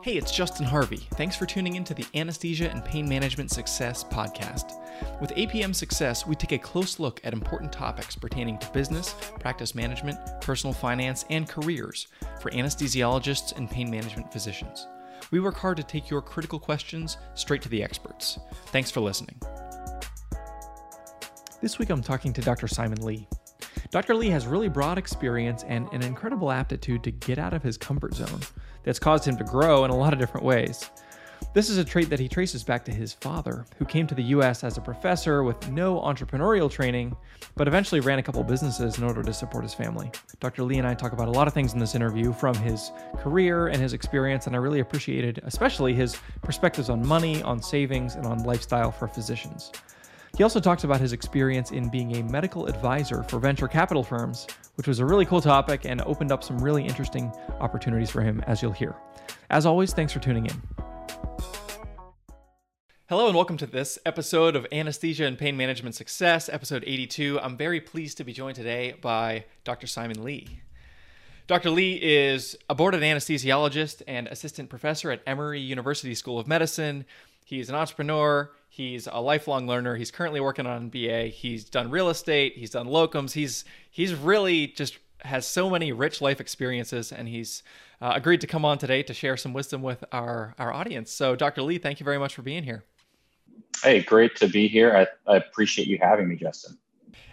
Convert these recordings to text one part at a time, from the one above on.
Hey, it's Justin Harvey. Thanks for tuning in to the Anesthesia and Pain Management Success podcast. With APM Success, we take a close look at important topics pertaining to business, practice management, personal finance, and careers for anesthesiologists and pain management physicians. We work hard to take your critical questions straight to the experts. Thanks for listening. This week I'm talking to Dr. Simon Lee. Dr. Lee has really broad experience and an incredible aptitude to get out of his comfort zone that's caused him to grow in a lot of different ways. This is a trait that he traces back to his father, who came to the US as a professor with no entrepreneurial training, but eventually ran a couple businesses in order to support his family. Dr. Lee and I talk about a lot of things in this interview from his career and his experience, and I really appreciated especially his perspectives on money, on savings, and on lifestyle for physicians. He also talks about his experience in being a medical advisor for venture capital firms, which was a really cool topic and opened up some really interesting opportunities for him, as you'll hear. As always, thanks for tuning in. Hello, and welcome to this episode of Anesthesia and Pain Management Success, episode 82. I'm very pleased to be joined today by Dr. Simon Lee. Dr. Lee is a boarded anesthesiologist and assistant professor at Emory University School of Medicine. He's an entrepreneur. He's a lifelong learner. He's currently working on MBA. He's done real estate. He's done locums. He's he's really just has so many rich life experiences, and he's uh, agreed to come on today to share some wisdom with our our audience. So, Dr. Lee, thank you very much for being here. Hey, great to be here. I, I appreciate you having me, Justin.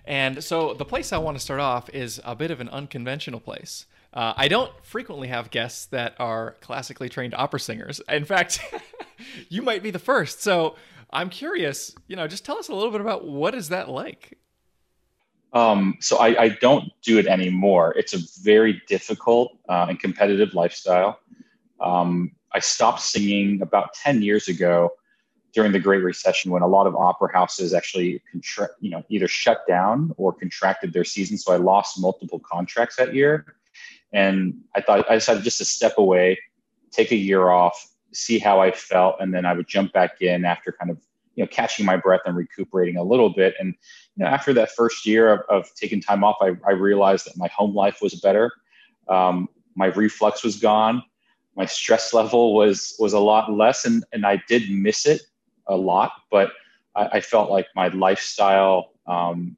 And so, the place I want to start off is a bit of an unconventional place. Uh, I don't frequently have guests that are classically trained opera singers. In fact, you might be the first. So I'm curious, you know, just tell us a little bit about what is that like? Um, so I, I, don't do it anymore. It's a very difficult uh, and competitive lifestyle. Um, I stopped singing about 10 years ago during the Great Recession when a lot of opera houses actually contra- you know, either shut down or contracted their season. So I lost multiple contracts that year. And I thought I decided just to step away, take a year off, see how I felt, and then I would jump back in after kind of you know catching my breath and recuperating a little bit. And you know, after that first year of, of taking time off, I, I, realized that my home life was better. Um, my reflux was gone. My stress level was was a lot less, and and I did miss it a lot, but I, I felt like my lifestyle um,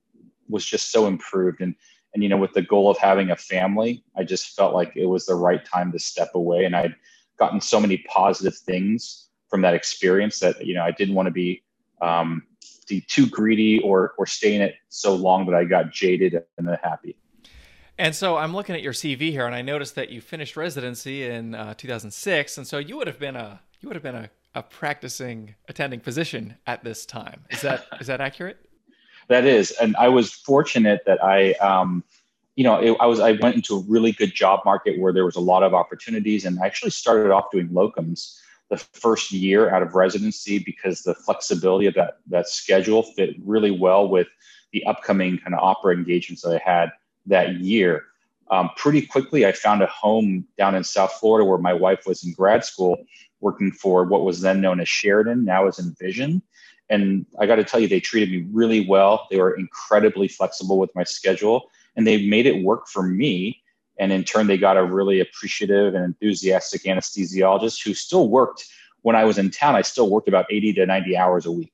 was just so improved and and you know with the goal of having a family i just felt like it was the right time to step away and i'd gotten so many positive things from that experience that you know i didn't want to be um, too greedy or or stay in it so long that i got jaded and unhappy. And so i'm looking at your cv here and i noticed that you finished residency in uh, 2006 and so you would have been a you would have been a, a practicing attending physician at this time. Is that is that accurate? That is, and I was fortunate that I, um, you know, it, I was I went into a really good job market where there was a lot of opportunities, and I actually started off doing locums the first year out of residency because the flexibility of that that schedule fit really well with the upcoming kind of opera engagements that I had that year. Um, pretty quickly, I found a home down in South Florida where my wife was in grad school, working for what was then known as Sheridan, now is Envision. And I got to tell you, they treated me really well. They were incredibly flexible with my schedule and they made it work for me. And in turn, they got a really appreciative and enthusiastic anesthesiologist who still worked when I was in town. I still worked about 80 to 90 hours a week.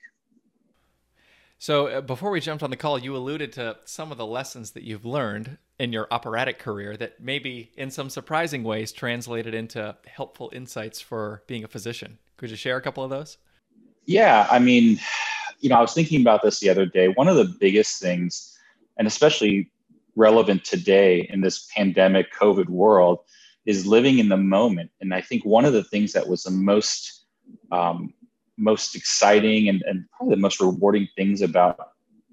So, uh, before we jumped on the call, you alluded to some of the lessons that you've learned in your operatic career that maybe in some surprising ways translated into helpful insights for being a physician. Could you share a couple of those? Yeah, I mean, you know, I was thinking about this the other day. One of the biggest things, and especially relevant today in this pandemic COVID world, is living in the moment. And I think one of the things that was the most um, most exciting and, and probably the most rewarding things about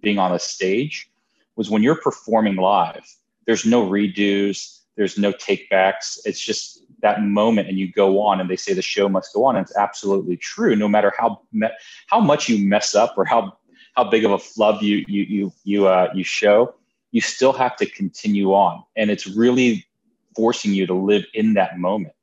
being on a stage was when you're performing live. There's no redos, there's no takebacks. It's just that moment and you go on and they say the show must go on and it's absolutely true no matter how me- how much you mess up or how how big of a flub you you you you uh, you show you still have to continue on. And it's really forcing you to live in that moment.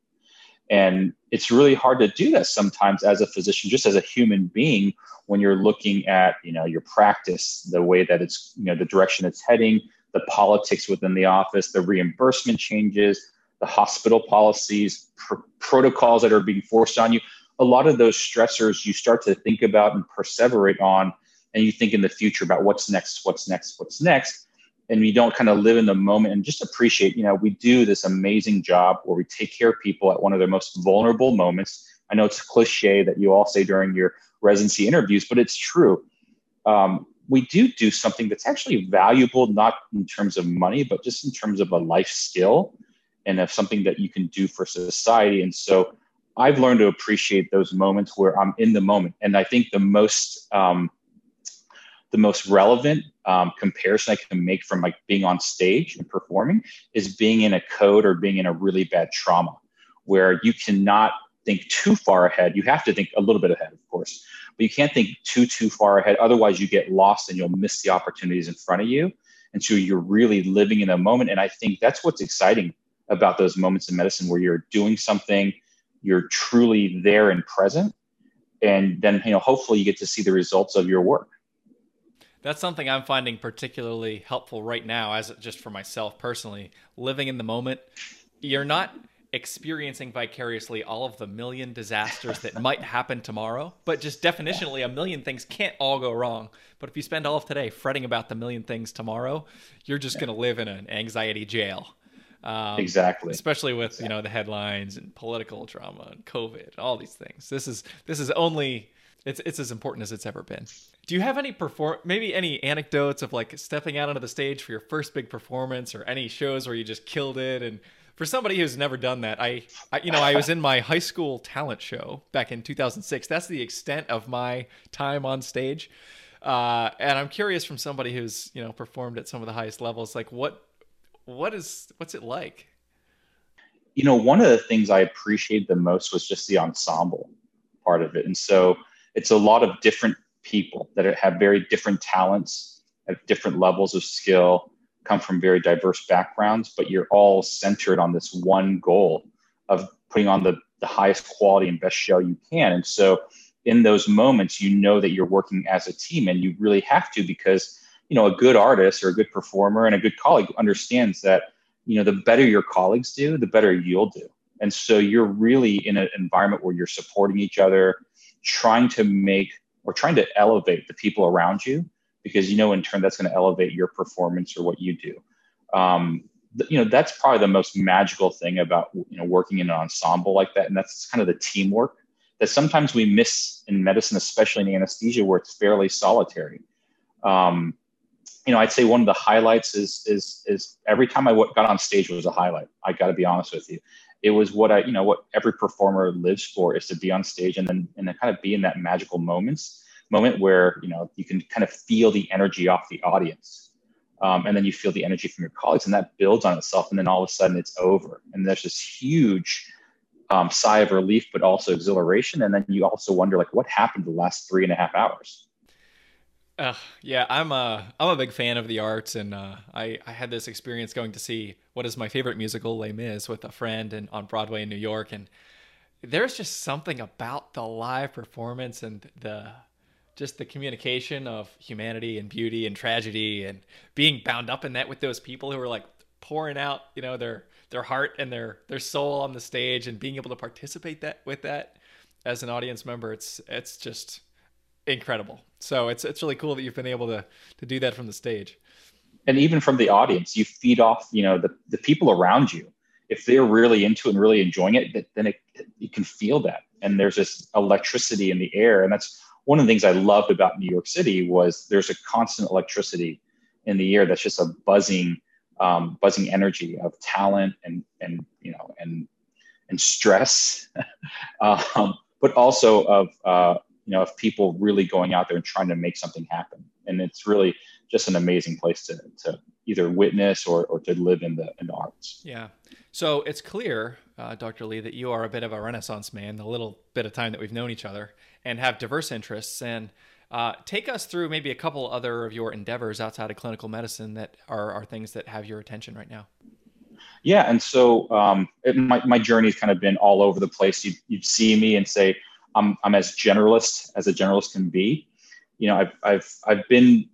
And it's really hard to do that sometimes as a physician just as a human being when you're looking at you know your practice the way that it's you know the direction it's heading the politics within the office the reimbursement changes the hospital policies, pr- protocols that are being forced on you, a lot of those stressors you start to think about and perseverate on, and you think in the future about what's next, what's next, what's next. And we don't kind of live in the moment and just appreciate, you know, we do this amazing job where we take care of people at one of their most vulnerable moments. I know it's a cliche that you all say during your residency interviews, but it's true. Um, we do do something that's actually valuable, not in terms of money, but just in terms of a life skill and of something that you can do for society. And so I've learned to appreciate those moments where I'm in the moment. And I think the most um, the most relevant um, comparison I can make from like being on stage and performing is being in a code or being in a really bad trauma, where you cannot think too far ahead. You have to think a little bit ahead, of course, but you can't think too too far ahead. Otherwise, you get lost and you'll miss the opportunities in front of you. And so you're really living in a moment. And I think that's what's exciting about those moments in medicine where you're doing something, you're truly there and present, and then you know hopefully you get to see the results of your work. That's something I'm finding particularly helpful right now, as just for myself personally, living in the moment. You're not experiencing vicariously all of the million disasters that might happen tomorrow, but just definitionally, a million things can't all go wrong. But if you spend all of today fretting about the million things tomorrow, you're just going to live in an anxiety jail. Um, exactly. Especially with exactly. you know the headlines and political drama and COVID, all these things. This is this is only it's it's as important as it's ever been. Do you have any perform maybe any anecdotes of like stepping out onto the stage for your first big performance or any shows where you just killed it and for somebody who's never done that, I, I, you know, I was in my high school talent show back in 2006. That's the extent of my time on stage. Uh, and I'm curious from somebody who's, you know, performed at some of the highest levels, like what what is what's it like? You know, one of the things I appreciated the most was just the ensemble part of it. And so it's a lot of different people that have very different talents, at different levels of skill, come from very diverse backgrounds, but you're all centered on this one goal of putting on the, the highest quality and best show you can. And so in those moments, you know that you're working as a team and you really have to because you know a good artist or a good performer and a good colleague understands that you know the better your colleagues do the better you'll do and so you're really in an environment where you're supporting each other trying to make or trying to elevate the people around you because you know in turn that's going to elevate your performance or what you do um, you know that's probably the most magical thing about you know working in an ensemble like that and that's kind of the teamwork that sometimes we miss in medicine especially in anesthesia where it's fairly solitary um, you know, I'd say one of the highlights is is is every time I w- got on stage was a highlight. I got to be honest with you. It was what I, you know, what every performer lives for is to be on stage and then and then kind of be in that magical moments moment where you know you can kind of feel the energy off the audience, um, and then you feel the energy from your colleagues, and that builds on itself, and then all of a sudden it's over, and there's this huge um, sigh of relief, but also exhilaration, and then you also wonder like what happened the last three and a half hours uh, yeah, I'm a I'm a big fan of the arts, and uh, I I had this experience going to see what is my favorite musical, Les Mis, with a friend and on Broadway in New York, and there's just something about the live performance and the just the communication of humanity and beauty and tragedy and being bound up in that with those people who are like pouring out you know their their heart and their their soul on the stage and being able to participate that with that as an audience member it's it's just incredible. So it's it's really cool that you've been able to to do that from the stage. And even from the audience, you feed off, you know, the, the people around you. If they're really into it and really enjoying it, then it, you can feel that. And there's this electricity in the air. And that's one of the things I loved about New York City was there's a constant electricity in the air that's just a buzzing, um, buzzing energy of talent and and you know and and stress, um, but also of uh, you know, of people really going out there and trying to make something happen. And it's really just an amazing place to, to either witness or, or to live in the, in the arts. Yeah. So it's clear, uh, Dr. Lee, that you are a bit of a renaissance man, the little bit of time that we've known each other and have diverse interests. And uh, take us through maybe a couple other of your endeavors outside of clinical medicine that are, are things that have your attention right now. Yeah, and so um, it, my, my journey has kind of been all over the place. You'd, you'd see me and say, I'm, I'm as generalist as a generalist can be. You know, I've, I've, I've been,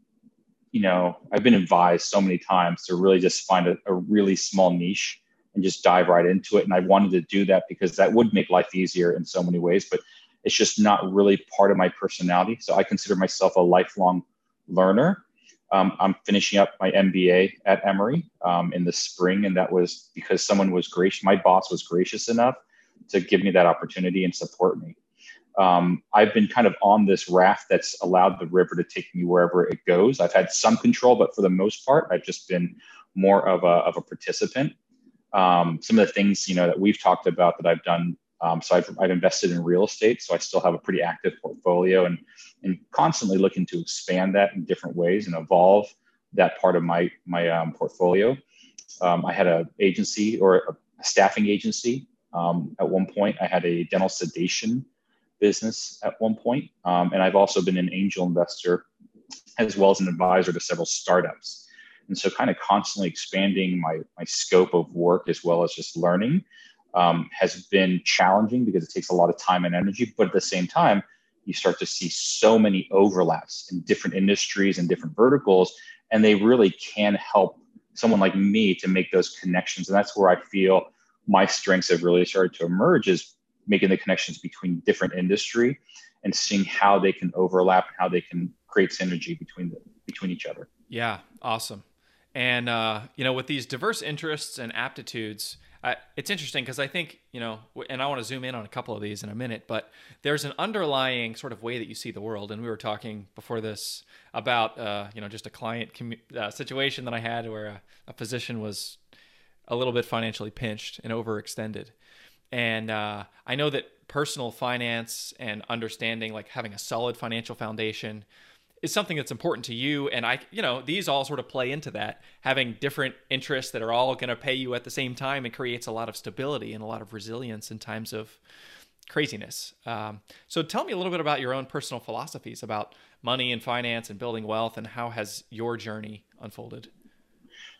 you know, I've been advised so many times to really just find a, a really small niche and just dive right into it. And I wanted to do that because that would make life easier in so many ways, but it's just not really part of my personality. So I consider myself a lifelong learner. Um, I'm finishing up my MBA at Emory um, in the spring, and that was because someone was gracious. My boss was gracious enough to give me that opportunity and support me. Um, I've been kind of on this raft that's allowed the river to take me wherever it goes. I've had some control, but for the most part, I've just been more of a, of a participant. Um, some of the things you know that we've talked about that I've done. Um, so I've, I've invested in real estate, so I still have a pretty active portfolio, and and constantly looking to expand that in different ways and evolve that part of my my um, portfolio. Um, I had a agency or a staffing agency um, at one point. I had a dental sedation business at one point. Um, and I've also been an angel investor as well as an advisor to several startups. And so, kind of constantly expanding my, my scope of work as well as just learning um, has been challenging because it takes a lot of time and energy. But at the same time, you start to see so many overlaps in different industries and different verticals, and they really can help someone like me to make those connections. And that's where I feel my strengths have really started to emerge is making the connections between different industry and seeing how they can overlap and how they can create synergy between the, between each other. Yeah, awesome. And uh, you know, with these diverse interests and aptitudes, uh, it's interesting because I think you know, and I want to zoom in on a couple of these in a minute. But there's an underlying sort of way that you see the world, and we were talking before this about uh, you know just a client commu- uh, situation that I had where a, a physician was a little bit financially pinched and overextended, and uh, I know that personal finance and understanding, like having a solid financial foundation, is something that's important to you. And I, you know, these all sort of play into that. Having different interests that are all going to pay you at the same time, it creates a lot of stability and a lot of resilience in times of craziness. Um, so tell me a little bit about your own personal philosophies about money and finance and building wealth, and how has your journey unfolded?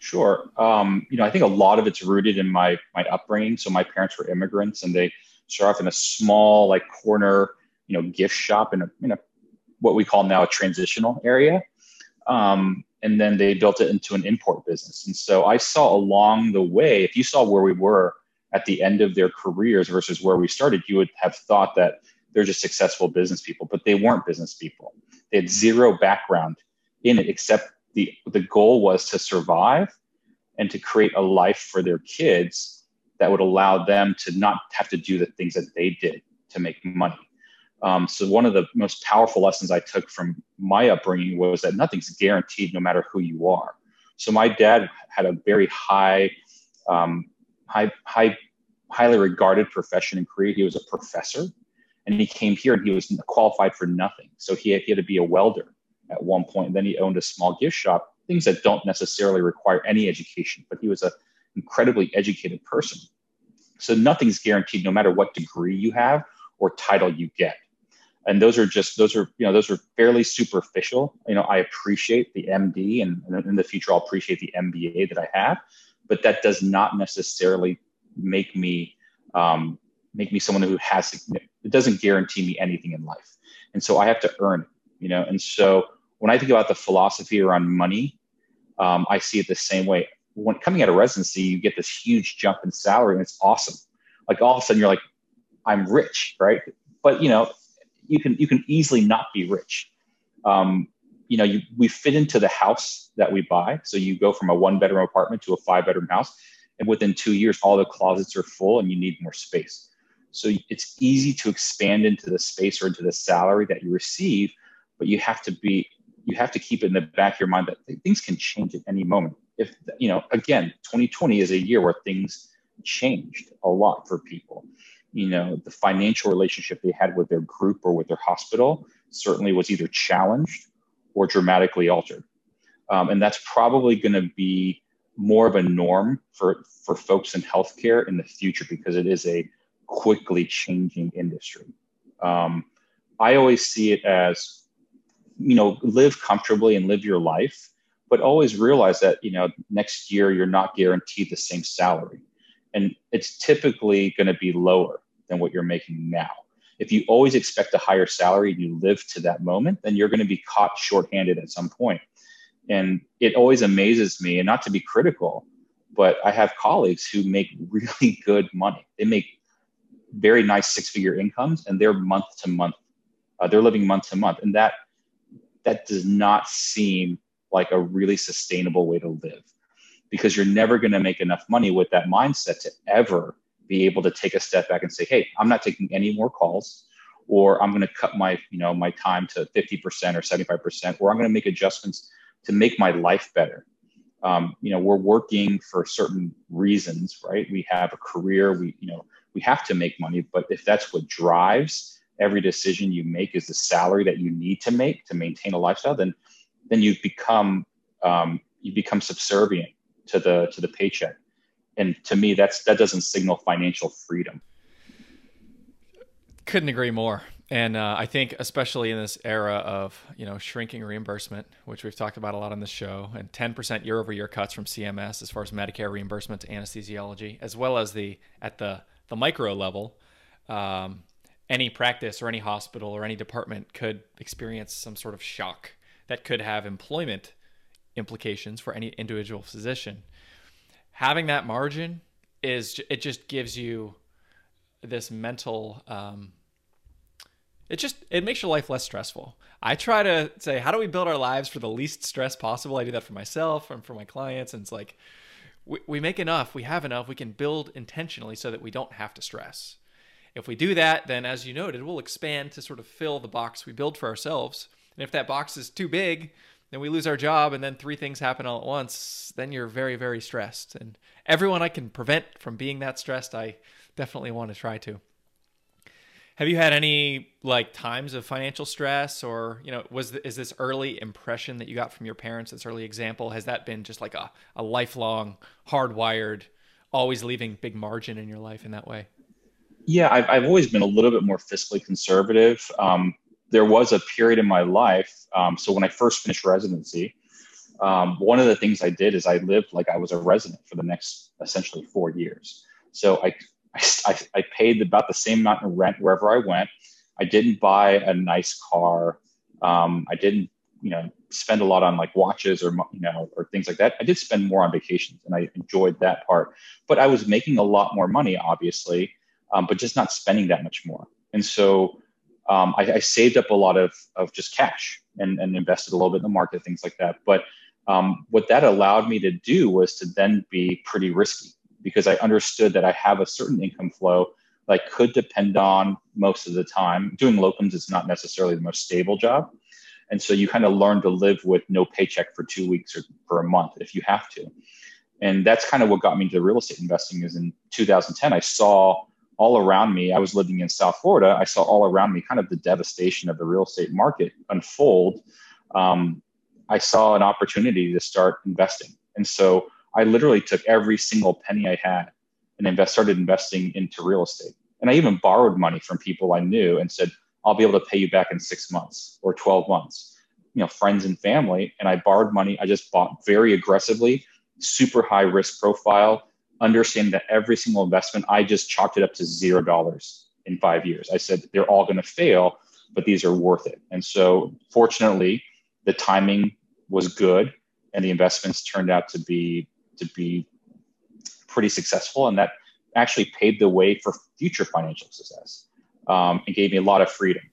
Sure. Um, you know, I think a lot of it's rooted in my my upbringing. So my parents were immigrants, and they started off in a small, like corner, you know, gift shop in a in a what we call now a transitional area, um, and then they built it into an import business. And so I saw along the way, if you saw where we were at the end of their careers versus where we started, you would have thought that they're just successful business people, but they weren't business people. They had zero background in it except the the goal was to survive and to create a life for their kids that would allow them to not have to do the things that they did to make money. Um, so one of the most powerful lessons I took from my upbringing was that nothing's guaranteed, no matter who you are. So my dad had a very high, um, high, high, highly regarded profession in Korea. He was a professor, and he came here and he was qualified for nothing. So he had, he had to be a welder at one point. Then he owned a small gift shop, things that don't necessarily require any education, but he was an incredibly educated person. So nothing's guaranteed, no matter what degree you have or title you get. And those are just those are you know those are fairly superficial. You know, I appreciate the MD, and in the future, I'll appreciate the MBA that I have, but that does not necessarily make me um, make me someone who has it doesn't guarantee me anything in life. And so I have to earn you know and so when i think about the philosophy around money um, i see it the same way. When coming out of residency you get this huge jump in salary and it's awesome. Like all of a sudden you're like i'm rich right? But you know you can you can easily not be rich. Um, you know you, we fit into the house that we buy. So you go from a one bedroom apartment to a five bedroom house and within two years all the closets are full and you need more space. So it's easy to expand into the space or into the salary that you receive but you have to be you have to keep it in the back of your mind that things can change at any moment. If you know again 2020 is a year where things changed a lot for people. You know the financial relationship they had with their group or with their hospital certainly was either challenged or dramatically altered. Um, and that's probably going to be more of a norm for for folks in healthcare in the future because it is a quickly changing industry. Um, i always see it as you know live comfortably and live your life but always realize that you know next year you're not guaranteed the same salary and it's typically going to be lower than what you're making now if you always expect a higher salary and you live to that moment then you're going to be caught shorthanded at some point and it always amazes me and not to be critical but I have colleagues who make really good money. They make very nice six figure incomes and they're month to month. Uh, they're living month to month. And that that does not seem like a really sustainable way to live because you're never going to make enough money with that mindset to ever be able to take a step back and say, hey, I'm not taking any more calls or I'm going to cut my, you know, my time to 50% or 75%, or I'm going to make adjustments to make my life better. Um, you know, we're working for certain reasons, right? We have a career, we, you know, we have to make money, but if that's what drives every decision you make is the salary that you need to make to maintain a lifestyle, then then you've become um, you become subservient to the to the paycheck. And to me, that's that doesn't signal financial freedom. Couldn't agree more. And uh, I think, especially in this era of you know shrinking reimbursement, which we've talked about a lot on the show, and 10% year-over-year cuts from CMS as far as Medicare reimbursement to anesthesiology, as well as the at the the micro level, um, any practice or any hospital or any department could experience some sort of shock that could have employment implications for any individual physician. Having that margin is it just gives you this mental um, it just it makes your life less stressful. I try to say how do we build our lives for the least stress possible? I do that for myself and for my clients and it's like we, we make enough we have enough we can build intentionally so that we don't have to stress if we do that then as you noted we'll expand to sort of fill the box we build for ourselves. And if that box is too big then we lose our job and then three things happen all at once then you're very very stressed. And everyone i can prevent from being that stressed i definitely want to try to. Have you had any like times of financial stress or you know was the, is this early impression that you got from your parents this early example has that been just like a, a lifelong hardwired always leaving big margin in your life in that way yeah i've, I've always been a little bit more fiscally conservative um, there was a period in my life. Um, so when I first finished residency, um, one of the things I did is I lived like I was a resident for the next essentially four years. So I, I, I paid about the same amount of rent wherever I went. I didn't buy a nice car. Um, I didn't, you know, spend a lot on like watches or you know or things like that. I did spend more on vacations, and I enjoyed that part. But I was making a lot more money, obviously, um, but just not spending that much more. And so um, I, I, saved up a lot of, of just cash and, and invested a little bit in the market, things like that. But um, what that allowed me to do was to then be pretty risky because I understood that I have a certain income flow that I could depend on most of the time. Doing locums is not necessarily the most stable job. And so you kind of learn to live with no paycheck for two weeks or for a month if you have to. And that's kind of what got me into real estate investing is in 2010, I saw all around me, I was living in South Florida. I saw all around me kind of the devastation of the real estate market unfold. Um, I saw an opportunity to start investing. And so I literally took every single penny I had and invest, started investing into real estate. And I even borrowed money from people I knew and said, I'll be able to pay you back in six months or 12 months, you know, friends and family. And I borrowed money. I just bought very aggressively, super high risk profile understanding that every single investment, I just chalked it up to zero dollars in five years. I said they're all going to fail, but these are worth it. And so, fortunately, the timing was good, and the investments turned out to be to be pretty successful, and that actually paved the way for future financial success um, and gave me a lot of freedom.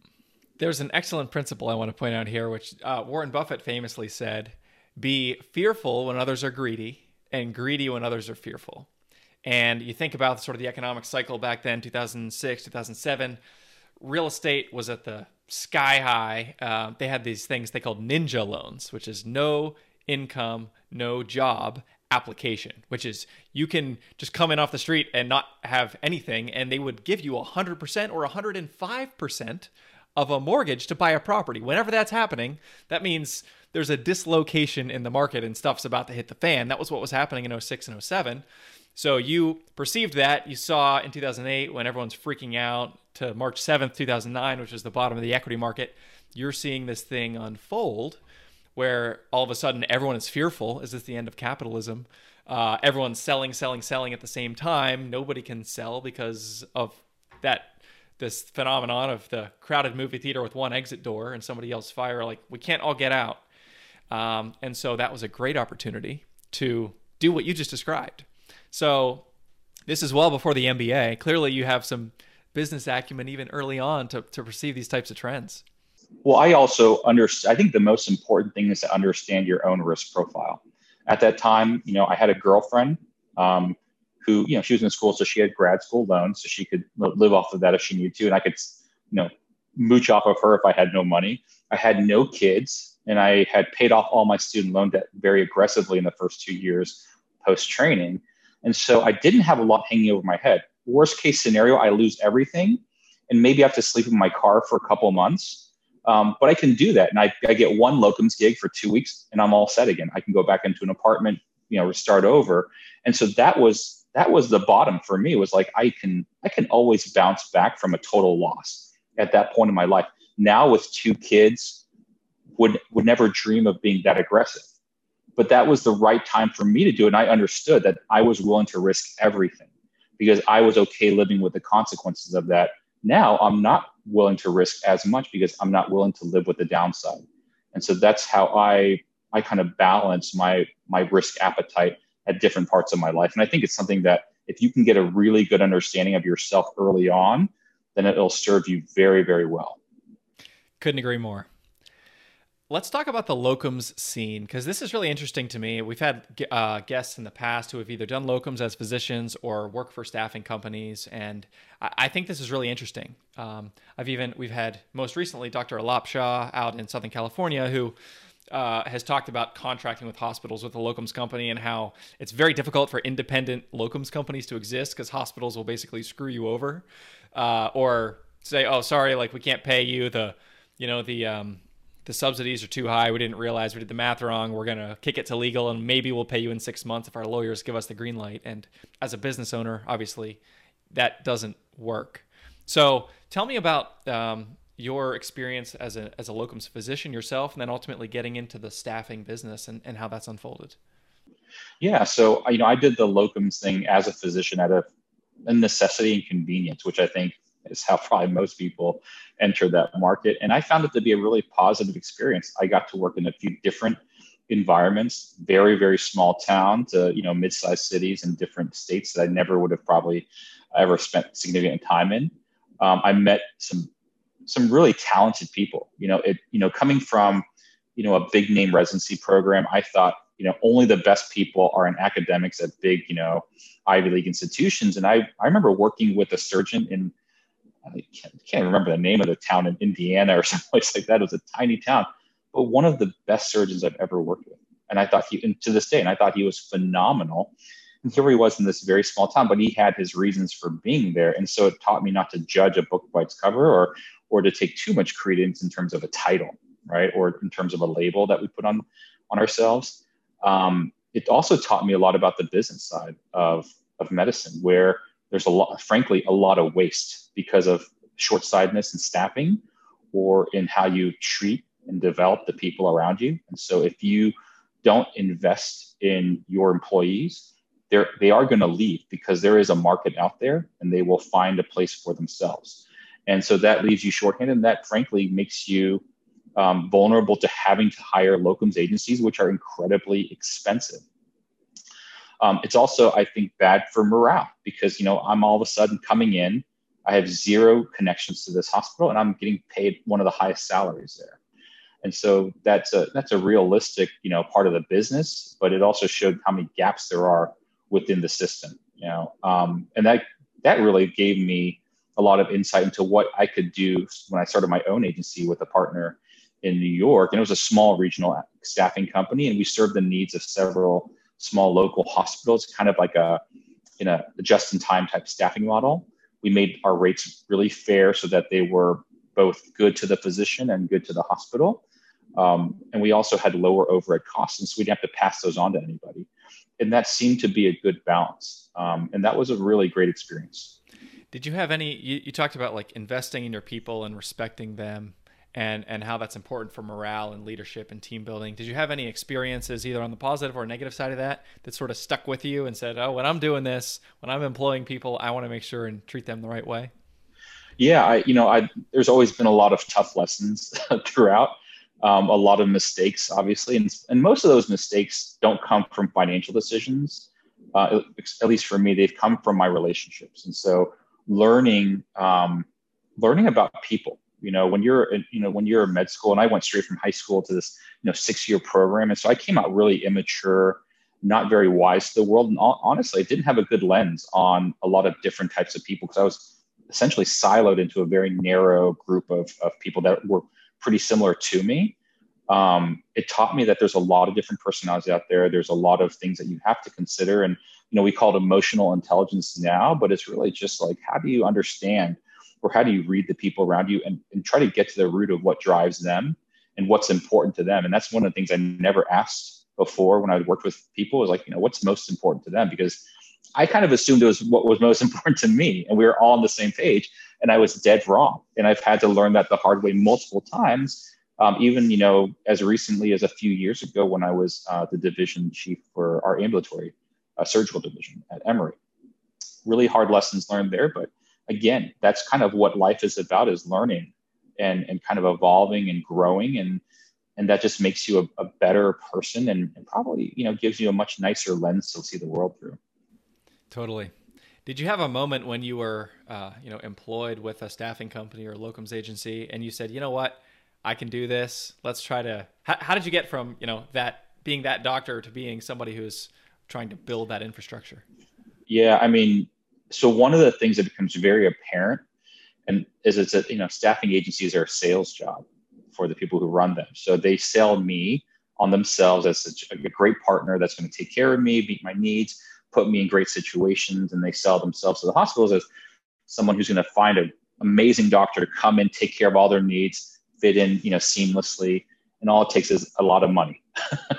There's an excellent principle I want to point out here, which uh, Warren Buffett famously said: "Be fearful when others are greedy." And greedy when others are fearful. And you think about sort of the economic cycle back then, 2006, 2007, real estate was at the sky high. Uh, they had these things they called ninja loans, which is no income, no job application, which is you can just come in off the street and not have anything, and they would give you 100% or 105% of a mortgage to buy a property. Whenever that's happening, that means there's a dislocation in the market and stuff's about to hit the fan. That was what was happening in 06 and 07. So you perceived that. You saw in 2008 when everyone's freaking out to March 7th, 2009, which is the bottom of the equity market. You're seeing this thing unfold where all of a sudden everyone is fearful. Is this the end of capitalism? Uh, everyone's selling, selling, selling at the same time. Nobody can sell because of that this phenomenon of the crowded movie theater with one exit door and somebody yells fire. Like we can't all get out. Um, and so that was a great opportunity to do what you just described So this is well before the MBA. Clearly, you have some business acumen even early on to, to perceive these types of trends. Well, I also understand. I think the most important thing is to understand your own risk profile. At that time, you know, I had a girlfriend um, who, you know, she was in school, so she had grad school loans, so she could live off of that if she needed to, and I could, you know, mooch off of her if I had no money. I had no kids, and I had paid off all my student loan debt very aggressively in the first two years post training, and so I didn't have a lot hanging over my head. Worst case scenario, I lose everything, and maybe I have to sleep in my car for a couple months um, but I can do that, and I, I get one locums gig for two weeks, and I'm all set again. I can go back into an apartment, you know, start over. And so that was that was the bottom for me. Was like I can I can always bounce back from a total loss at that point in my life. Now with two kids, would would never dream of being that aggressive. But that was the right time for me to do it, and I understood that I was willing to risk everything because I was okay living with the consequences of that now I'm not willing to risk as much because I'm not willing to live with the downside. And so that's how I I kind of balance my my risk appetite at different parts of my life. And I think it's something that if you can get a really good understanding of yourself early on, then it'll serve you very, very well. Couldn't agree more. Let's talk about the locums scene because this is really interesting to me. We've had uh, guests in the past who have either done locums as physicians or work for staffing companies, and I, I think this is really interesting. Um, I've even we've had most recently Dr. Alap Shah out in Southern California who uh, has talked about contracting with hospitals with a locums company and how it's very difficult for independent locums companies to exist because hospitals will basically screw you over uh, or say, "Oh, sorry, like we can't pay you the, you know, the." Um, the subsidies are too high. We didn't realize we did the math wrong. We're going to kick it to legal and maybe we'll pay you in six months if our lawyers give us the green light. And as a business owner, obviously, that doesn't work. So tell me about um, your experience as a, as a locums physician yourself and then ultimately getting into the staffing business and, and how that's unfolded. Yeah. So, you know, I did the locums thing as a physician out of a necessity and convenience, which I think is how probably most people enter that market. And I found it to be a really positive experience. I got to work in a few different environments, very, very small town to, you know, mid-sized cities in different states that I never would have probably ever spent significant time in. Um, I met some some really talented people. You know, it you know coming from you know a big name residency program, I thought you know only the best people are in academics at big you know Ivy League institutions. And I I remember working with a surgeon in I can't, can't remember the name of the town in Indiana or someplace like that. It was a tiny town, but one of the best surgeons I've ever worked with. And I thought he, and to this day, and I thought he was phenomenal. And he was in this very small town, but he had his reasons for being there. And so it taught me not to judge a book by its cover or, or to take too much credence in terms of a title, right? Or in terms of a label that we put on, on ourselves. Um, it also taught me a lot about the business side of, of medicine, where there's a lot, frankly, a lot of waste because of short-sightedness in staffing or in how you treat and develop the people around you. And so if you don't invest in your employees, they're, they are going to leave because there is a market out there and they will find a place for themselves. And so that leaves you shorthanded. And that, frankly, makes you um, vulnerable to having to hire locums agencies, which are incredibly expensive. Um, it's also, I think, bad for morale because you know I'm all of a sudden coming in, I have zero connections to this hospital, and I'm getting paid one of the highest salaries there. And so that's a that's a realistic you know part of the business, but it also showed how many gaps there are within the system. You know, um, and that that really gave me a lot of insight into what I could do when I started my own agency with a partner in New York. And it was a small regional staffing company, and we served the needs of several small local hospitals, kind of like a in a just-in-time type staffing model. We made our rates really fair so that they were both good to the physician and good to the hospital. Um, and we also had lower overhead costs, and so we didn't have to pass those on to anybody. And that seemed to be a good balance. Um, and that was a really great experience. Did you have any? You, you talked about like investing in your people and respecting them and and how that's important for morale and leadership and team building. Did you have any experiences either on the positive or negative side of that that sort of stuck with you and said, "Oh, when I'm doing this, when I'm employing people, I want to make sure and treat them the right way"? Yeah, I you know, I there's always been a lot of tough lessons throughout. Um, a lot of mistakes, obviously, and, and most of those mistakes don't come from financial decisions. uh, at least for me, they've come from my relationships. And so learning, um, learning about people, you know, when you're, you know, when you're in med school and I went straight from high school to this, you know, six year program. And so I came out really immature, not very wise to the world. And honestly, I didn't have a good lens on a lot of different types of people because I was essentially siloed into a very narrow group of, of people that were pretty similar to me um, it taught me that there's a lot of different personalities out there. There's a lot of things that you have to consider. And, you know, we call it emotional intelligence now, but it's really just like, how do you understand or how do you read the people around you and, and try to get to the root of what drives them and what's important to them? And that's one of the things I never asked before when I worked with people was like, you know, what's most important to them? Because I kind of assumed it was what was most important to me and we were all on the same page and I was dead wrong. And I've had to learn that the hard way multiple times um, even you know as recently as a few years ago when I was uh, the division chief for our ambulatory uh, surgical division at Emory. Really hard lessons learned there, but again, that's kind of what life is about: is learning and and kind of evolving and growing, and and that just makes you a, a better person, and, and probably you know gives you a much nicer lens to see the world through. Totally. Did you have a moment when you were, uh, you know, employed with a staffing company or locums agency, and you said, you know what? I can do this. Let's try to. How, how did you get from you know that being that doctor to being somebody who's trying to build that infrastructure? Yeah, I mean, so one of the things that becomes very apparent, and is it's a you know staffing agencies are a sales job for the people who run them. So they sell me on themselves as a great partner that's going to take care of me, meet my needs, put me in great situations, and they sell themselves to the hospitals as someone who's going to find an amazing doctor to come in, take care of all their needs, fit in, you know, seamlessly. And all it takes is a lot of money.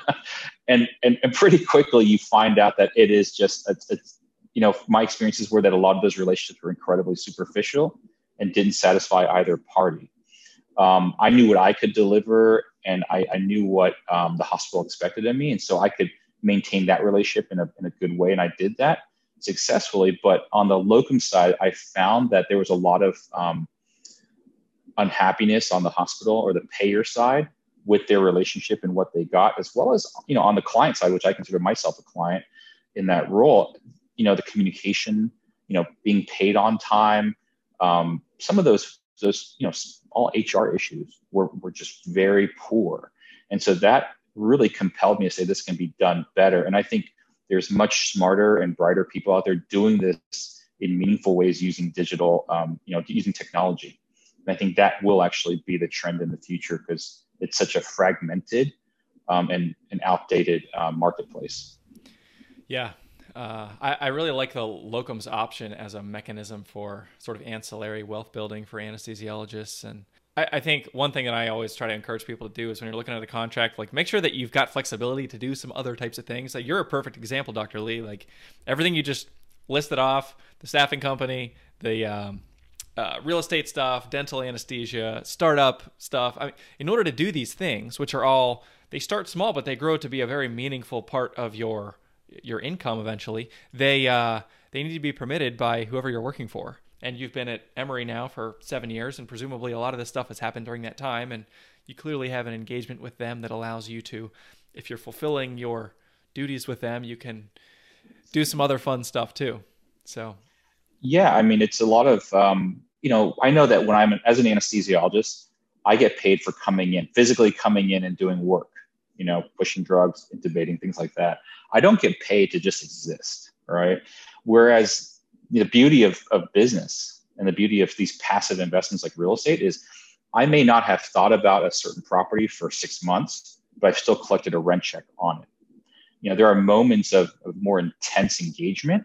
and, and, and pretty quickly you find out that it is just, it's, you know, my experiences were that a lot of those relationships were incredibly superficial and didn't satisfy either party. Um, I knew what I could deliver and I, I knew what um, the hospital expected of me. And so I could maintain that relationship in a, in a good way. And I did that successfully. But on the locum side, I found that there was a lot of um, unhappiness on the hospital or the payer side with their relationship and what they got, as well as you know on the client side, which I consider myself a client in that role. You know, the communication, you know, being paid on time, um, some of those those you know all HR issues were were just very poor, and so that really compelled me to say this can be done better. And I think there's much smarter and brighter people out there doing this in meaningful ways using digital, um, you know, using technology. And I think that will actually be the trend in the future because it's such a fragmented um, and an outdated uh, marketplace. Yeah. Uh, I, I, really like the locums option as a mechanism for sort of ancillary wealth building for anesthesiologists. And I, I think one thing that I always try to encourage people to do is when you're looking at a contract, like make sure that you've got flexibility to do some other types of things. Like you're a perfect example, Dr. Lee. Like everything you just listed off, the staffing company, the um, uh, real estate stuff, dental anesthesia, startup stuff. I mean, in order to do these things, which are all they start small, but they grow to be a very meaningful part of your your income eventually. They uh, they need to be permitted by whoever you're working for. And you've been at Emory now for seven years, and presumably a lot of this stuff has happened during that time. And you clearly have an engagement with them that allows you to, if you're fulfilling your duties with them, you can do some other fun stuff too. So yeah, I mean, it's a lot of, um, you know, I know that when I'm as an anesthesiologist, I get paid for coming in, physically coming in and doing work, you know, pushing drugs, intubating, things like that. I don't get paid to just exist, right? Whereas the beauty of, of business and the beauty of these passive investments like real estate is I may not have thought about a certain property for six months, but I've still collected a rent check on it. You know, there are moments of, of more intense engagement,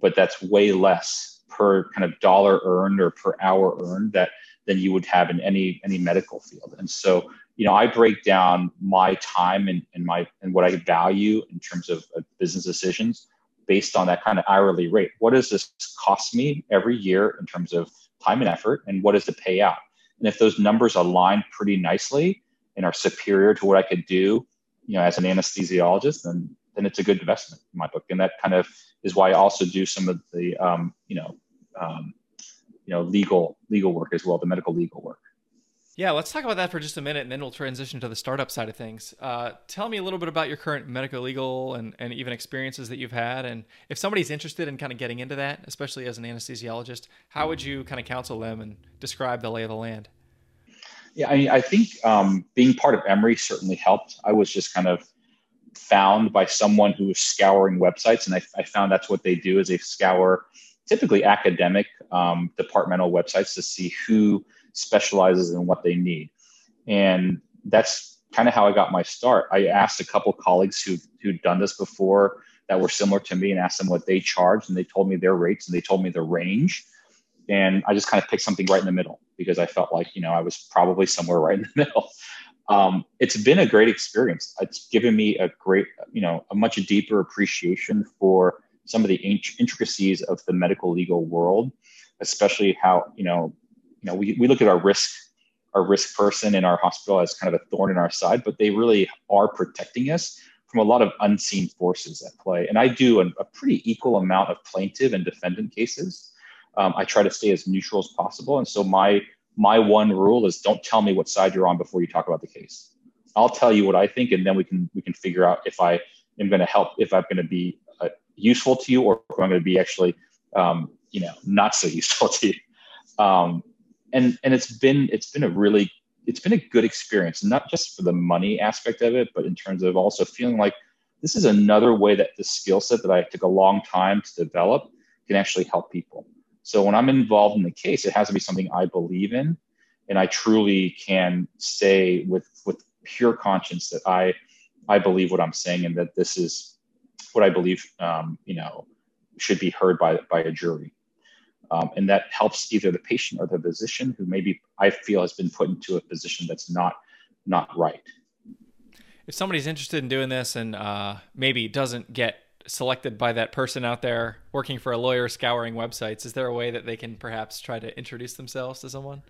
but that's way less per kind of dollar earned or per hour earned that than you would have in any any medical field. And so, you know, I break down my time and, and my and what I value in terms of, of business decisions based on that kind of hourly rate. What does this cost me every year in terms of time and effort, and what is the payout? And if those numbers align pretty nicely and are superior to what I could do, you know, as an anesthesiologist, then then it's a good investment in my book. And that kind of is why I also do some of the um, you know um, you know legal legal work as well, the medical legal work. Yeah, let's talk about that for just a minute, and then we'll transition to the startup side of things. Uh, tell me a little bit about your current medical legal and, and even experiences that you've had. And if somebody's interested in kind of getting into that, especially as an anesthesiologist, how would you kind of counsel them and describe the lay of the land? Yeah, I, mean, I think um, being part of Emory certainly helped. I was just kind of found by someone who was scouring websites, and I, I found that's what they do is they scour typically academic um, departmental websites to see who specializes in what they need. And that's kind of how I got my start. I asked a couple colleagues who who'd done this before that were similar to me and asked them what they charged, and they told me their rates and they told me the range. And I just kind of picked something right in the middle because I felt like you know I was probably somewhere right in the middle. Um, it's been a great experience. It's given me a great, you know, a much deeper appreciation for some of the intricacies of the medical legal world, especially how you know you know, we, we look at our risk, our risk person in our hospital as kind of a thorn in our side, but they really are protecting us from a lot of unseen forces at play. And I do a, a pretty equal amount of plaintiff and defendant cases. Um, I try to stay as neutral as possible. And so my my one rule is don't tell me what side you're on before you talk about the case. I'll tell you what I think, and then we can we can figure out if I am going to help, if I'm going to be uh, useful to you, or if I'm going to be actually, um, you know, not so useful to you. Um, and and it's been it's been a really it's been a good experience not just for the money aspect of it but in terms of also feeling like this is another way that the skill set that i took a long time to develop can actually help people. So when i'm involved in the case it has to be something i believe in and i truly can say with with pure conscience that i i believe what i'm saying and that this is what i believe um, you know should be heard by by a jury um, and that helps either the patient or the physician who maybe I feel has been put into a position that's not not right. If somebody's interested in doing this and uh, maybe doesn't get selected by that person out there working for a lawyer scouring websites, is there a way that they can perhaps try to introduce themselves to someone?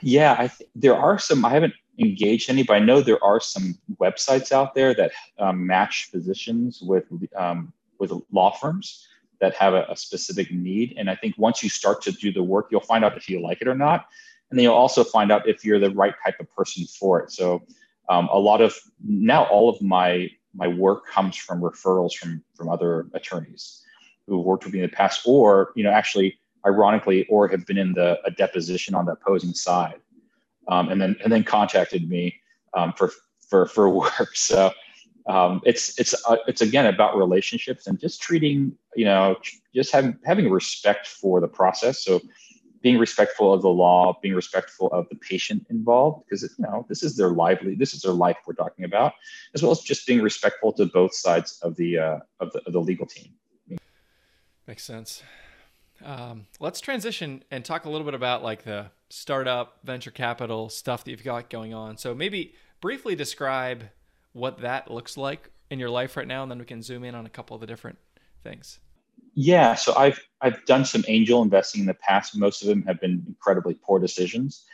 Yeah, I th- there are some. I haven't engaged any, but I know there are some websites out there that um, match physicians with um, with law firms that have a, a, specific need. And I think once you start to do the work, you'll find out if you like it or not. And then you'll also find out if you're the right type of person for it. So um, a lot of now all of my my work comes from referrals from from other attorneys who have worked with me in the past, or you know, actually, ironically, or have been in the a deposition on the opposing side, um, and then and then contacted me um, for for for work. So um, it's it's uh, it's again about relationships and just treating you know just having having respect for the process. So being respectful of the law being respectful of the patient involved because you know this is their lively this is their life we're talking about as well as just being respectful to both sides of the uh, of the, of the legal team. Makes sense. Um, let's transition and talk a little bit about like the startup venture capital stuff that you've got going on. So maybe briefly describe what that looks like in your life right now, and then we can zoom in on a couple of the different things. Yeah, so I've I've done some angel investing in the past. Most of them have been incredibly poor decisions,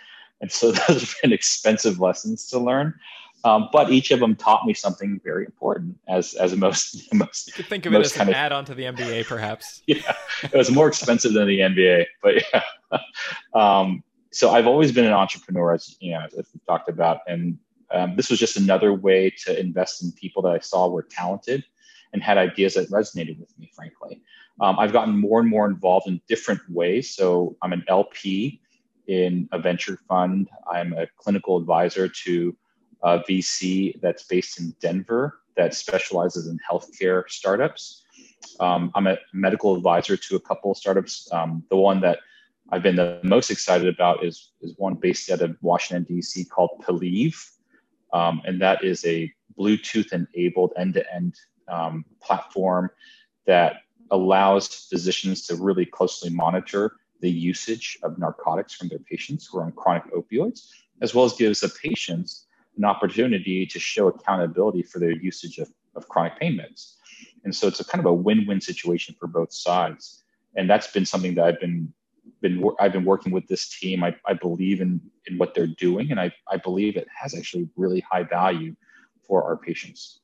and so those have been expensive lessons to learn. Um, but each of them taught me something very important, as as most most. You could think of it as an add-on to the MBA, perhaps. yeah, it was more expensive than the MBA, but yeah. Um, so I've always been an entrepreneur, as you know, as we talked about, and um, this was just another way to invest in people that I saw were talented and had ideas that resonated with me, frankly. Um, I've gotten more and more involved in different ways. So I'm an LP in a venture fund. I'm a clinical advisor to a VC that's based in Denver that specializes in healthcare startups. Um, I'm a medical advisor to a couple of startups. Um, the one that I've been the most excited about is, is one based out of Washington, D.C. called Pilleve. Um, and that is a Bluetooth enabled end to end platform that allows physicians to really closely monitor the usage of narcotics from their patients who are on chronic opioids, as well as gives the patients an opportunity to show accountability for their usage of, of chronic pain meds. And so it's a kind of a win win situation for both sides. And that's been something that I've been been I've been working with this team. I, I believe in in what they're doing, and I I believe it has actually really high value for our patients.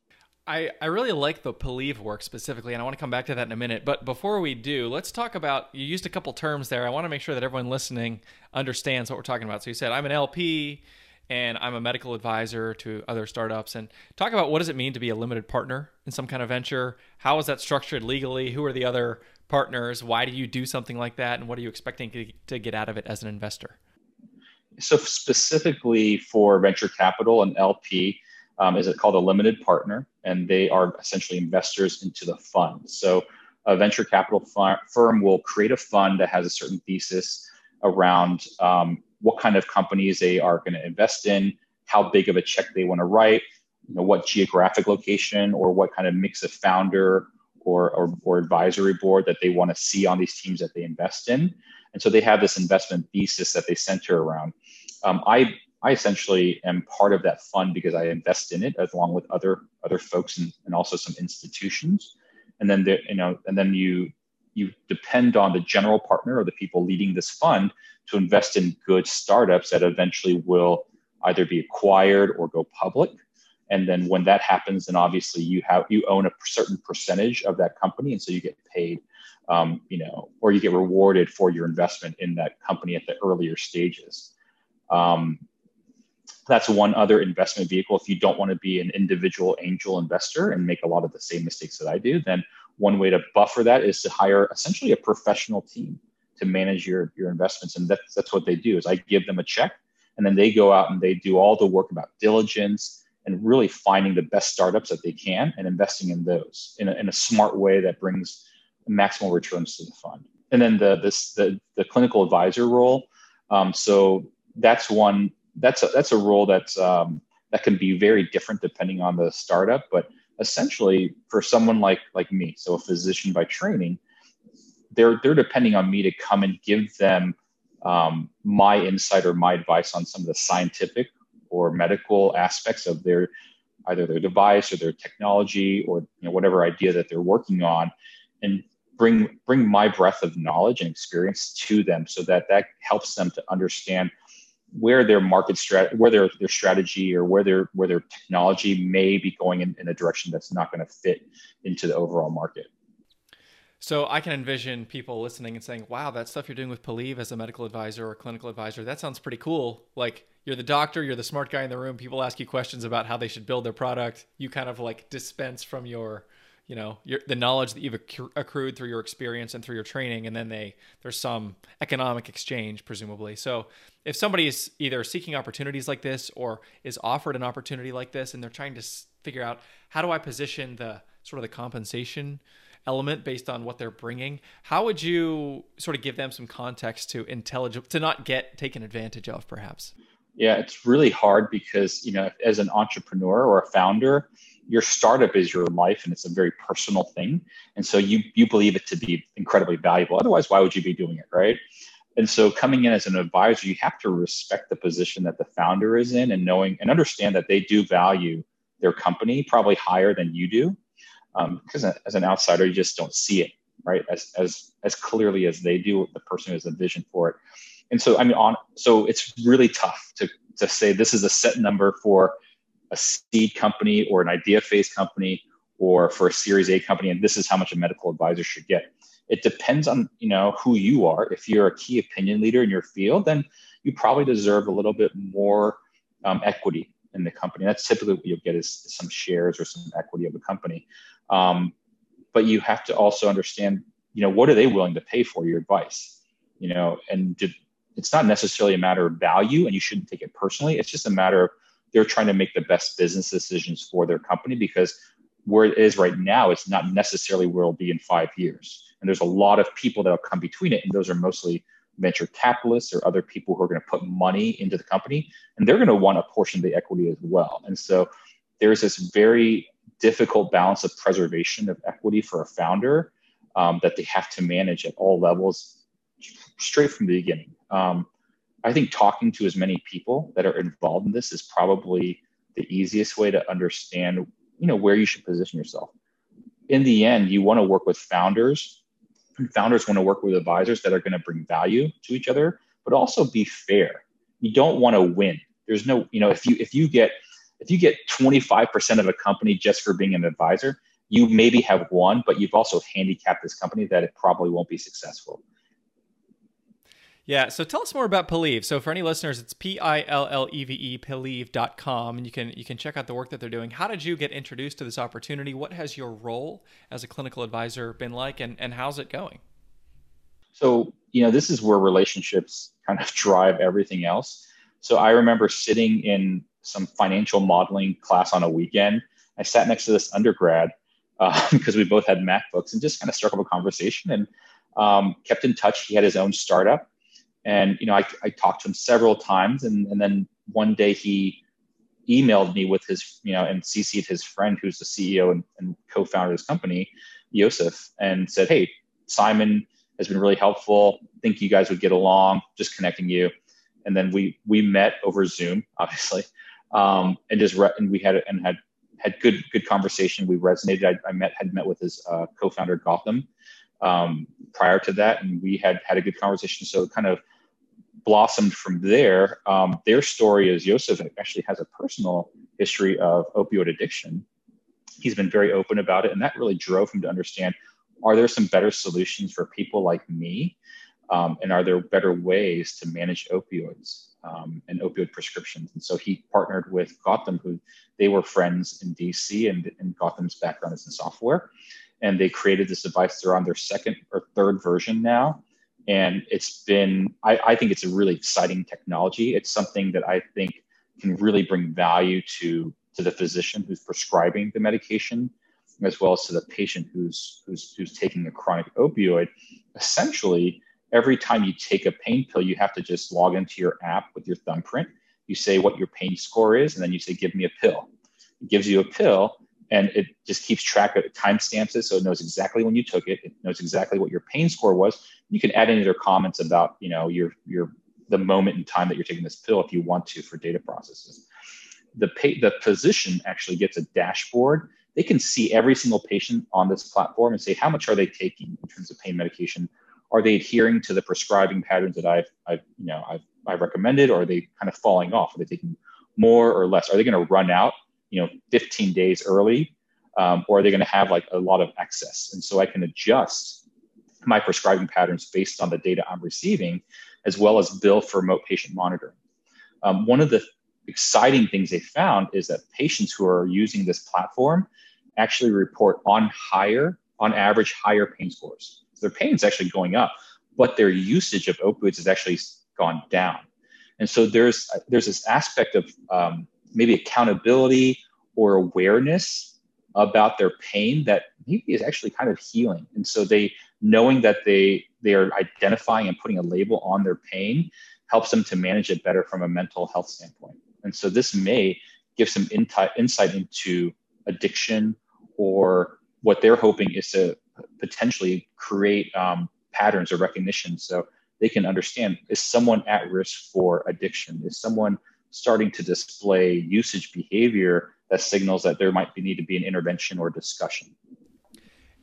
I, I really like the Pilleve work specifically, and I want to come back to that in a minute. But before we do, let's talk about you used a couple terms there. I want to make sure that everyone listening understands what we're talking about. So you said I'm an LP and I'm a medical advisor to other startups. And talk about what does it mean to be a limited partner in some kind of venture? How is that structured legally? Who are the other partners? Why do you do something like that? And what are you expecting to get out of it as an investor? So specifically for venture capital and LP, um, is it called a limited partner, and they are essentially investors into the fund. So a venture capital firm will create a fund that has a certain thesis around um, what kind of companies they are going to invest in, how big of a check they want to write, you know, what geographic location or what kind of mix of founder or, or, or advisory board that they want to see on these teams that they invest in. And so they have this investment thesis that they center around. Um, I I essentially am part of that fund because I invest in it along with other other folks and, and also some institutions. And then there, you know, and then you you depend on the general partner or the people leading this fund to invest in good startups that eventually will either be acquired or go public. And then when that happens, then obviously you have you own a certain percentage of that company, and so you get paid, um, you know, or you get rewarded for your investment in that company at the earlier stages. Um, that's one other investment vehicle. If you don't want to be an individual angel investor and make a lot of the same mistakes that I do, then one way to buffer that is to hire essentially a professional team to manage your, your investments. And that's, that's what they do is I give them a check and then they go out and they do all the work about diligence and really finding the best startups that they can and investing in those in a, in a smart way that brings maximal returns to the fund. And then the, this, the, the clinical advisor role. Um, so that's one that's a, that's a role that's um, that can be very different depending on the startup. But essentially, for someone like like me, so a physician by training, they're they're depending on me to come and give them um, my insight or my advice on some of the scientific or medical aspects of their either their device or their technology or you know, whatever idea that they're working on and bring bring my breadth of knowledge and experience to them so that that helps them to understand where their market strat where their, their strategy or where their where their technology may be going in, in a direction that's not going to fit into the overall market. So I can envision people listening and saying, "Wow, that stuff you're doing with Pilleve as a medical advisor or clinical advisor, that sounds pretty cool." Like you're the doctor, you're the smart guy in the room. People ask you questions about how they should build their product. You kind of like dispense from your you know your, the knowledge that you've accrued through your experience and through your training and then they there's some economic exchange presumably so if somebody is either seeking opportunities like this or is offered an opportunity like this and they're trying to figure out how do i position the sort of the compensation element based on what they're bringing how would you sort of give them some context to intelligent to not get taken advantage of perhaps? Yeah it's really hard because you know as an entrepreneur or a founder your startup is your life and it's a very personal thing. And so you you believe it to be incredibly valuable. Otherwise why would you be doing it right? And so coming in as an advisor you have to respect the position that the founder is in and knowing and understand that they do value their company probably higher than you do um, because as an outsider you just don't see it right as as as clearly as they do the person who has a vision for it and so i mean on so it's really tough to to say this is a set number for a seed company or an idea phase company or for a series A company, and this is how much a medical advisor should get. It depends on you know who you are. If you're a key opinion leader in your field, then you probably deserve a little bit more um, equity in the company. That's typically what you'll get is some shares or some equity of the company. Um, but you have to also understand, you know, what are they willing to pay for your advice? You know, and did, it's not necessarily a matter of value, and you shouldn't take it personally. It's just a matter of they're trying to make the best business decisions for their company because where it is right now, it's not necessarily where it'll be in five years. And there's a lot of people that'll come between it, and those are mostly venture capitalists or other people who are going to put money into the company, and they're going to want a portion of the equity as well. And so there's this very difficult balance of preservation of equity for a founder um, that they have to manage at all levels straight from the beginning. Um, I think talking to as many people that are involved in this is probably the easiest way to understand, you know, where you should position yourself. In the end, you want to work with founders, and founders want to work with advisors that are going to bring value to each other, but also be fair. You don't want to win. There's no, you know, if you if you get if you get 25% of a company just for being an advisor, you maybe have won, but you've also handicapped this company that it probably won't be successful. Yeah. So tell us more about Pilleve. So for any listeners, it's P I L L E V E Pilleve.com and you can you can check out the work that they're doing. How did you get introduced to this opportunity? What has your role as a clinical advisor been like and, and how's it going? So, you know, this is where relationships kind of drive everything else. So I remember sitting in some financial modeling class on a weekend. I sat next to this undergrad because uh, we both had MacBooks and just kind of struck up a conversation and um, kept in touch. He had his own startup and you know, I, I talked to him several times, and, and then one day he emailed me with his, you know, and CC'd his friend who's the CEO and, and co-founder of his company, Yosef, and said, "Hey, Simon has been really helpful. Think you guys would get along. Just connecting you." And then we we met over Zoom, obviously, um, and just re- and we had and had had good good conversation. We resonated. I, I met had met with his uh, co-founder Gautam um, prior to that, and we had had a good conversation. So it kind of blossomed from there. Um, their story is Yosef actually has a personal history of opioid addiction. He's been very open about it, and that really drove him to understand are there some better solutions for people like me? Um, and are there better ways to manage opioids um, and opioid prescriptions? And so he partnered with Gautam, who they were friends in DC, and, and Gautam's background is in software. And they created this device. They're on their second or third version now and it's been I, I, think it's a really exciting technology it's something that i think can really bring value to to the physician who's prescribing the medication as well as to the patient who's who's who's taking a chronic opioid essentially every time you take a pain pill you have to just log into your app with your thumbprint. You say what your pain score is and then you say give me a pill. It gives you a pill and it just keeps track of the timestamps it so it knows exactly when you took it. It knows exactly what your pain score was. You can add any other comments about you know your your the moment in time that you're taking this pill if you want to for data processes. The pay, the physician actually gets a dashboard. They can see every single patient on this platform and say how much are they taking in terms of pain medication are they adhering to the prescribing patterns that i've, I've you know I've, I've recommended or are they kind of falling off? Are they taking more or less? Are they going to run out you know 15 days early um, or are they going to have like a lot of excess? And so i can adjust my prescribing patterns based on the data i'm receiving as well as bill for remote patient monitoring. Um, one of the exciting things they found is that patients who are using this platform actually report on higher on average higher pain scores their pain is actually going up but their usage of opioids has actually gone down and so there's there's this aspect of um, maybe accountability or awareness about their pain that maybe is actually kind of healing. And so they knowing that they they are identifying and putting a label on their pain helps them to manage it better from a mental health standpoint. And so this may give some insight into addiction or what they're hoping is to potentially create um, patterns or recognition so they can understand is someone at risk for addiction is someone starting to display usage behavior that signals that there might be, need to be an intervention or discussion.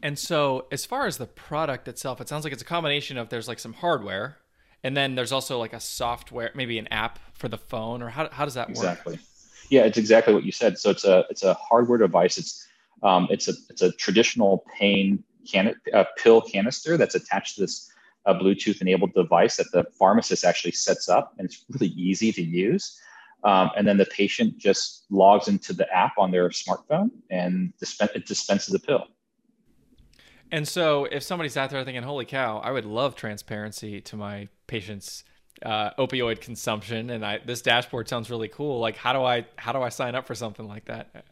And so, as far as the product itself, it sounds like it's a combination of there's like some hardware, and then there's also like a software, maybe an app for the phone, or how, how does that work? Exactly. Yeah, it's exactly what you said. So it's a it's a hardware device. It's um, it's a it's a traditional pain can uh, pill canister that's attached to this uh, Bluetooth enabled device that the pharmacist actually sets up, and it's really easy to use. Um, and then the patient just logs into the app on their smartphone and it dispenses a pill. And so, if somebody's out there thinking, "Holy cow, I would love transparency to my patients' uh, opioid consumption," and I, this dashboard sounds really cool. Like, how do I how do I sign up for something like that?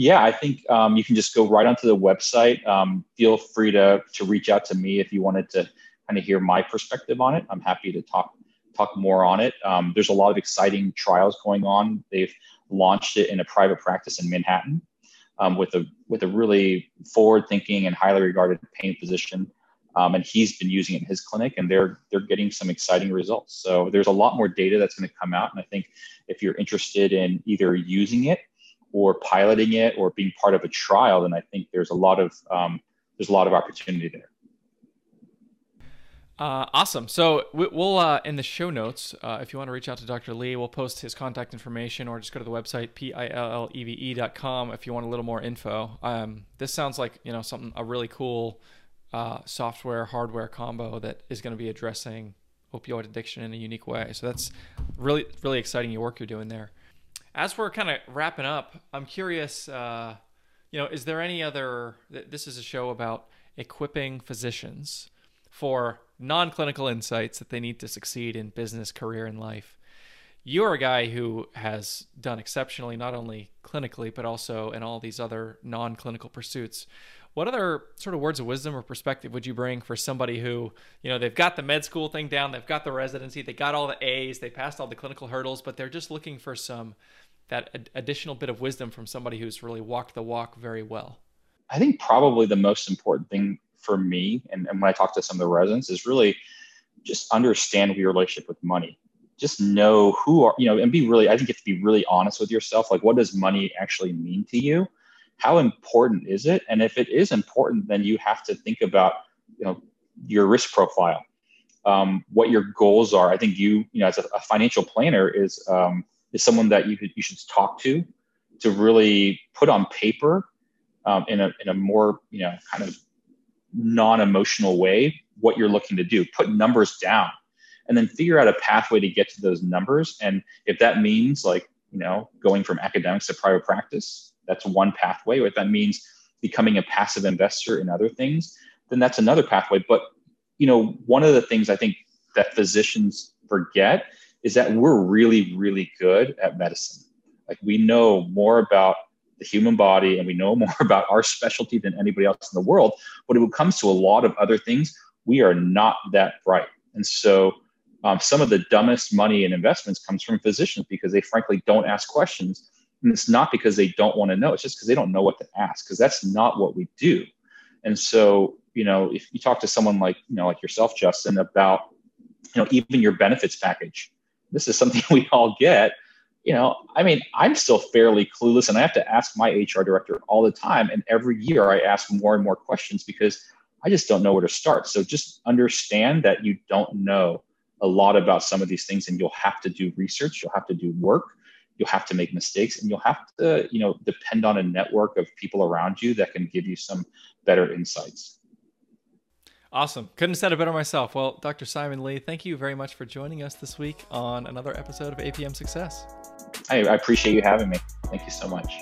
Yeah, I think um, you can just go right onto the website. Um, feel free to to reach out to me if you wanted to kind of hear my perspective on it. I'm happy to talk talk more on it. Um, there's a lot of exciting trials going on. They've launched it in a private practice in Manhattan um, with a with a really forward-thinking and highly regarded pain physician. Um, and he's been using it in his clinic, and they're they're getting some exciting results. So there's a lot more data that's going to come out, and I think if you're interested in either using it or piloting it or being part of a trial, then I think there's a lot of um, there's a lot of opportunity there. Uh, awesome. So we'll uh, in the show notes, uh, if you want to reach out to Dr. Lee, we'll post his contact information, or just go to the website pilleve.com if you want a little more info. Um, this sounds like you know something a really cool uh, software hardware combo that is going to be addressing opioid addiction in a unique way. So that's really really exciting your work you're doing there. As we're kind of wrapping up, I'm curious. Uh, you know, is there any other? This is a show about equipping physicians for non clinical insights that they need to succeed in business, career, and life. You're a guy who has done exceptionally, not only clinically, but also in all these other non clinical pursuits. What other sort of words of wisdom or perspective would you bring for somebody who, you know, they've got the med school thing down, they've got the residency, they got all the A's, they passed all the clinical hurdles, but they're just looking for some that additional bit of wisdom from somebody who's really walked the walk very well? I think probably the most important thing for me, and, and when I talk to some of the residents, is really just understand your relationship with money. Just know who are, you know, and be really, I think you have to be really honest with yourself. Like, what does money actually mean to you? How important is it? And if it is important, then you have to think about, you know, your risk profile, um, what your goals are. I think you, you know, as a, a financial planner is, um, is someone that you, you should talk to to really put on paper um, in, a, in a more, you know, kind of non-emotional way what you're looking to do. Put numbers down and then figure out a pathway to get to those numbers. And if that means like you know going from academics to private practice that's one pathway. Or if that means becoming a passive investor in other things then that's another pathway. But you know one of the things i think that physicians forget is that we're really really good at medicine like we know more about the human body and we know more about our specialty than anybody else in the world. But when it comes to a lot of other things, we are not that bright. And so um, some of the dumbest money and investments comes from physicians because they frankly don't ask questions. And it's not because they don't want to know, it's just because they don't know what to ask, because that's not what we do. And so, you know, if you talk to someone like, you know, like yourself, Justin, about, you know, even your benefits package, this is something we all get you know, I mean, I'm still fairly clueless and I have to ask my HR director all the time. And every year I ask more and more questions because I just don't know where to start. So just understand that you don't know a lot about some of these things and you'll have to do research, you'll have to do work, you'll have to make mistakes, and you'll have to, you know, depend on a network of people around you that can give you some better insights. Awesome. Couldn't have said it better myself. Well, Dr. Simon Lee, thank you very much for joining us this week on another episode of APM Success. I, I appreciate you having me. Thank you so much.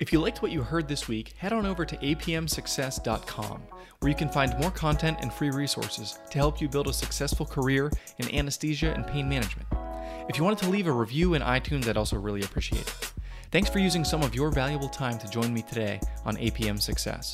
If you liked what you heard this week, head on over to apmsuccess.com, where you can find more content and free resources to help you build a successful career in anesthesia and pain management. If you wanted to leave a review in iTunes, I'd also really appreciate it. Thanks for using some of your valuable time to join me today on APM Success.